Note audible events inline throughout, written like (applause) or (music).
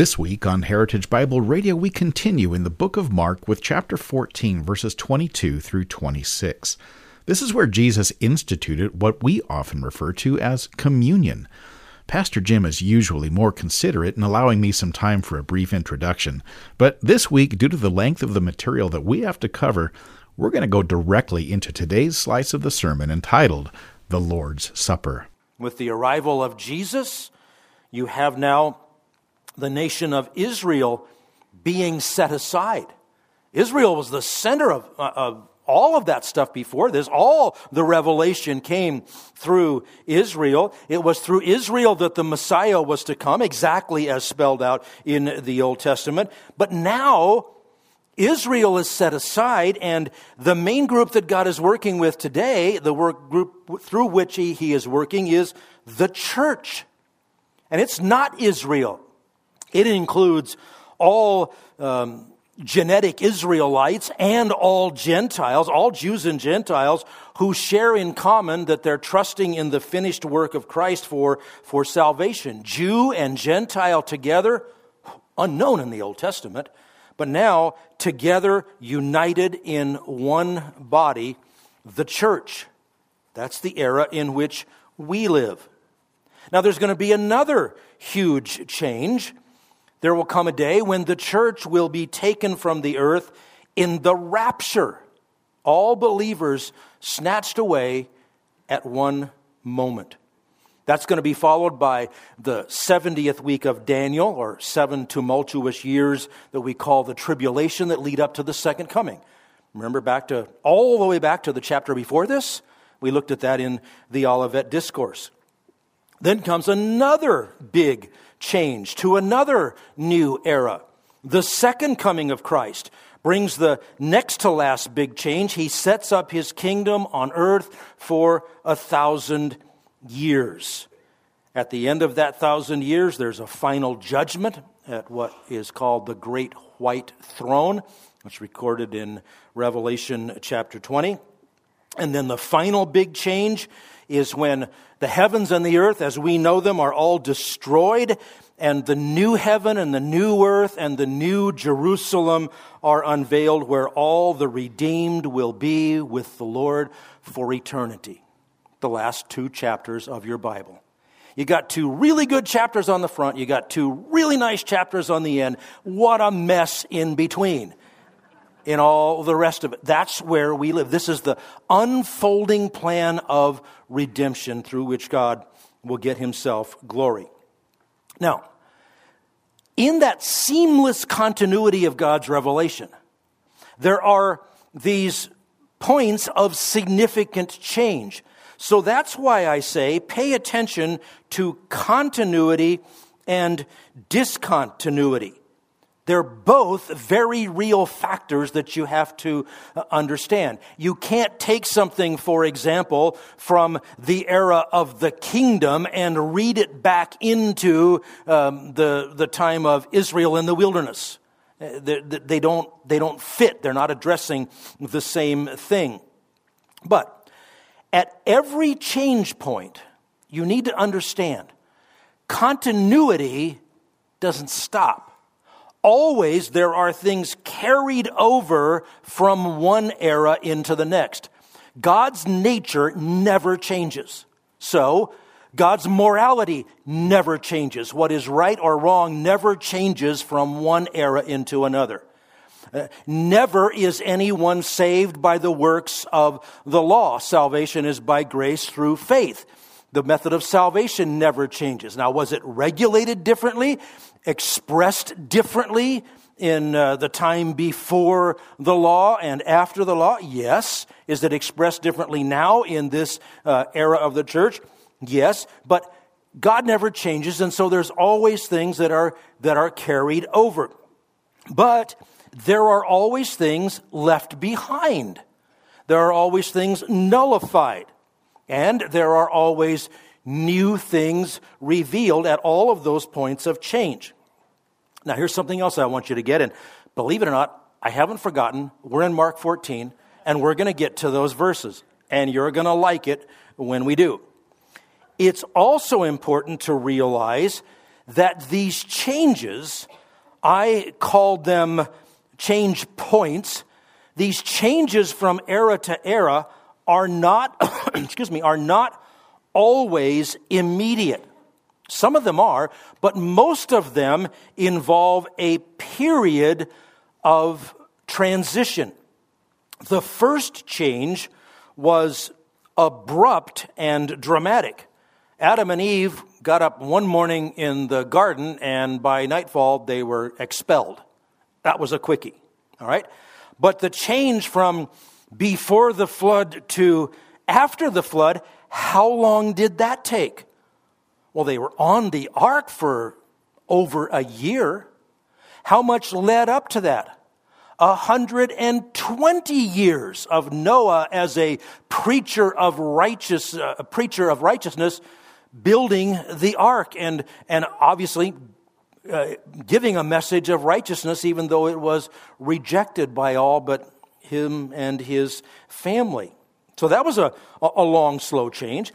This week on Heritage Bible Radio, we continue in the book of Mark with chapter 14, verses 22 through 26. This is where Jesus instituted what we often refer to as communion. Pastor Jim is usually more considerate in allowing me some time for a brief introduction, but this week, due to the length of the material that we have to cover, we're going to go directly into today's slice of the sermon entitled The Lord's Supper. With the arrival of Jesus, you have now the nation of Israel being set aside. Israel was the center of, uh, of all of that stuff before this. All the revelation came through Israel. It was through Israel that the Messiah was to come, exactly as spelled out in the Old Testament. But now, Israel is set aside, and the main group that God is working with today, the work group through which he, he is working, is the church. And it's not Israel. It includes all um, genetic Israelites and all Gentiles, all Jews and Gentiles who share in common that they're trusting in the finished work of Christ for, for salvation. Jew and Gentile together, unknown in the Old Testament, but now together united in one body, the church. That's the era in which we live. Now, there's going to be another huge change there will come a day when the church will be taken from the earth in the rapture. All believers snatched away at one moment. That's going to be followed by the 70th week of Daniel, or seven tumultuous years that we call the tribulation that lead up to the second coming. Remember back to all the way back to the chapter before this? We looked at that in the Olivet Discourse. Then comes another big change to another new era. The second coming of Christ brings the next to last big change. He sets up his kingdom on earth for a thousand years. At the end of that thousand years, there's a final judgment at what is called the Great White Throne. It's recorded in Revelation chapter 20. And then the final big change is when the heavens and the earth, as we know them, are all destroyed, and the new heaven and the new earth and the new Jerusalem are unveiled, where all the redeemed will be with the Lord for eternity. The last two chapters of your Bible. You got two really good chapters on the front, you got two really nice chapters on the end. What a mess in between in all the rest of it. That's where we live. This is the unfolding plan of redemption through which God will get himself glory. Now, in that seamless continuity of God's revelation, there are these points of significant change. So that's why I say pay attention to continuity and discontinuity. They're both very real factors that you have to uh, understand. You can't take something, for example, from the era of the kingdom and read it back into um, the, the time of Israel in the wilderness. Uh, they, they, don't, they don't fit. They're not addressing the same thing. But at every change point, you need to understand continuity doesn't stop always there are things carried over from one era into the next. God's nature never changes. So, God's morality never changes. What is right or wrong never changes from one era into another. Uh, never is anyone saved by the works of the law. Salvation is by grace through faith. The method of salvation never changes. Now, was it regulated differently? Expressed differently in uh, the time before the law and after the law? Yes. Is it expressed differently now in this uh, era of the church? Yes. But God never changes, and so there's always things that are, that are carried over. But there are always things left behind. There are always things nullified. And there are always new things revealed at all of those points of change. Now, here's something else I want you to get. And believe it or not, I haven't forgotten. We're in Mark 14, and we're going to get to those verses. And you're going to like it when we do. It's also important to realize that these changes, I called them change points, these changes from era to era are not, (coughs) excuse me, are not always immediate. Some of them are, but most of them involve a period of transition. The first change was abrupt and dramatic. Adam and Eve got up one morning in the garden, and by nightfall, they were expelled. That was a quickie, all right? But the change from before the flood to after the flood, how long did that take? Well, they were on the ark for over a year. How much led up to that? 120 years of Noah as a preacher of righteous, uh, a preacher of righteousness, building the ark and, and obviously uh, giving a message of righteousness, even though it was rejected by all but him and his family. So that was a, a long, slow change.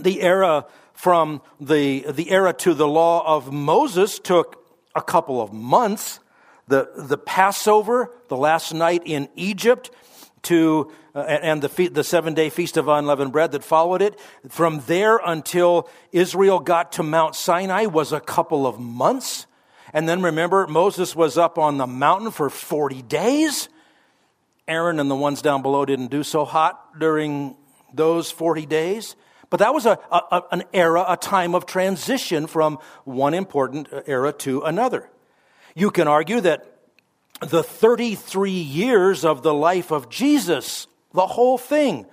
The era from the, the era to the law of Moses took a couple of months. The, the Passover, the last night in Egypt, to uh, and the, fe- the seven day feast of unleavened bread that followed it. From there until Israel got to Mount Sinai was a couple of months. And then remember, Moses was up on the mountain for 40 days. Aaron and the ones down below didn't do so hot during those 40 days. But that was a, a, an era, a time of transition from one important era to another. You can argue that the 33 years of the life of Jesus, the whole thing,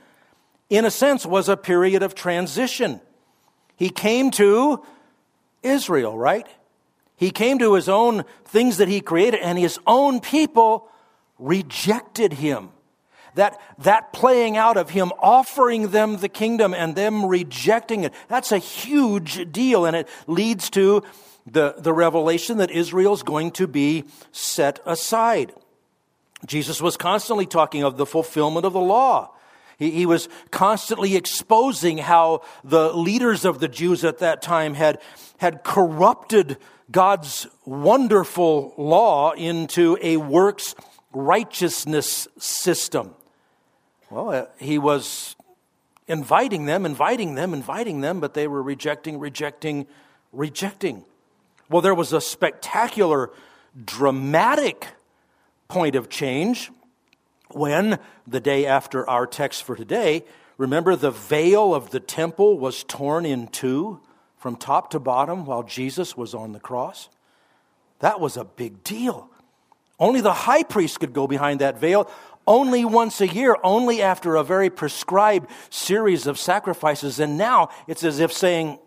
in a sense, was a period of transition. He came to Israel, right? He came to his own things that he created, and his own people rejected him that, that playing out of him offering them the kingdom and them rejecting it, that's a huge deal. And it leads to the, the revelation that Israel's going to be set aside. Jesus was constantly talking of the fulfillment of the law. He, he was constantly exposing how the leaders of the Jews at that time had, had corrupted God's wonderful law into a works righteousness system. Well, uh, he was inviting them, inviting them, inviting them, but they were rejecting, rejecting, rejecting. Well, there was a spectacular, dramatic point of change when, the day after our text for today, remember the veil of the temple was torn in two from top to bottom while Jesus was on the cross? That was a big deal. Only the high priest could go behind that veil only once a year, only after a very prescribed series of sacrifices. And now it's as if saying,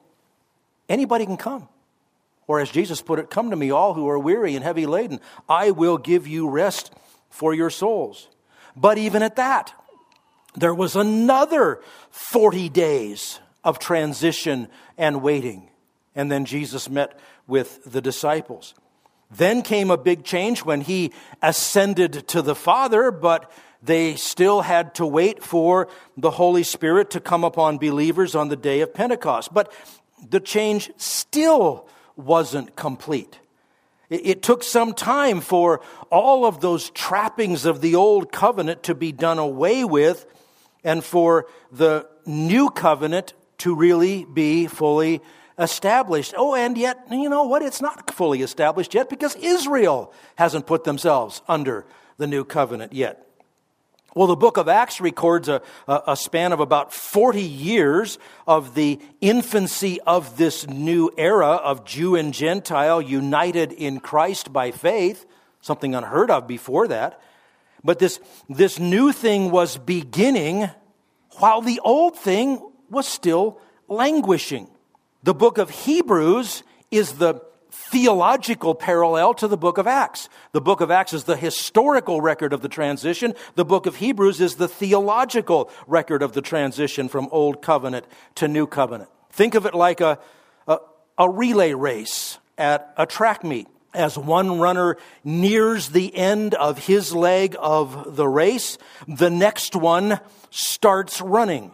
anybody can come. Or as Jesus put it, come to me, all who are weary and heavy laden. I will give you rest for your souls. But even at that, there was another 40 days of transition and waiting. And then Jesus met with the disciples. Then came a big change when he ascended to the Father, but they still had to wait for the Holy Spirit to come upon believers on the day of Pentecost. But the change still wasn't complete. It took some time for all of those trappings of the old covenant to be done away with and for the new covenant to really be fully established. Oh, and yet, you know what? It's not fully established yet because Israel hasn't put themselves under the new covenant yet. Well, the book of Acts records a, a, span of about 40 years of the infancy of this new era of Jew and Gentile united in Christ by faith, something unheard of before that. But this, this new thing was beginning while the old thing was still languishing. The book of Hebrews is the theological parallel to the book of Acts. The book of Acts is the historical record of the transition. The book of Hebrews is the theological record of the transition from Old Covenant to New Covenant. Think of it like a, a, a relay race at a track meet. As one runner nears the end of his leg of the race, the next one starts running.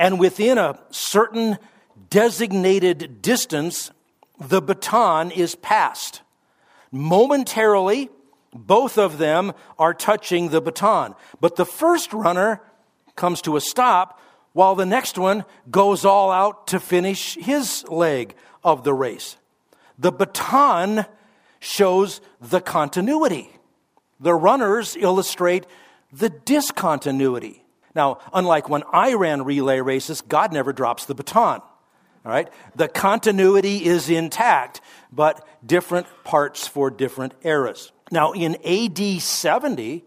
And within a certain designated distance, the baton is passed. Momentarily, both of them are touching the baton. But the first runner comes to a stop while the next one goes all out to finish his leg of the race. The baton shows the continuity. The runners illustrate the discontinuity. Now, unlike when I ran relay races, God never drops the baton. All right? The continuity is intact, but different parts for different eras. Now, in AD 70,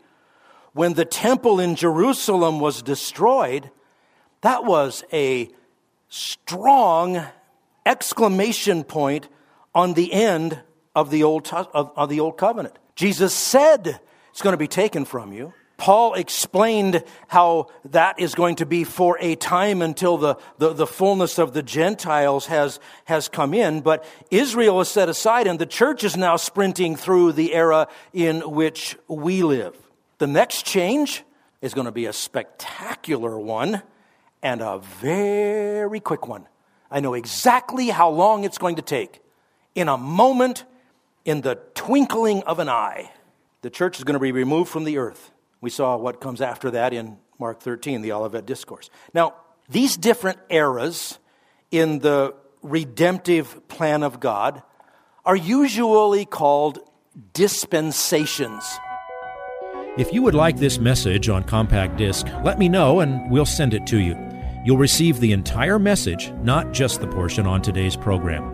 when the temple in Jerusalem was destroyed, that was a strong exclamation point on the end of the old, of, of the old covenant. Jesus said it's going to be taken from you. Paul explained how that is going to be for a time until the, the, the, fullness of the Gentiles has, has come in. But Israel is set aside, and the church is now sprinting through the era in which we live. The next change is going to be a spectacular one and a very quick one. I know exactly how long it's going to take. In a moment, in the twinkling of an eye, the church is going to be removed from the earth. We saw what comes after that in Mark 13, the Olivet Discourse. Now, these different eras in the redemptive plan of God are usually called dispensations. If you would like this message on compact disc, let me know and we'll send it to you. You'll receive the entire message, not just the portion on today's program.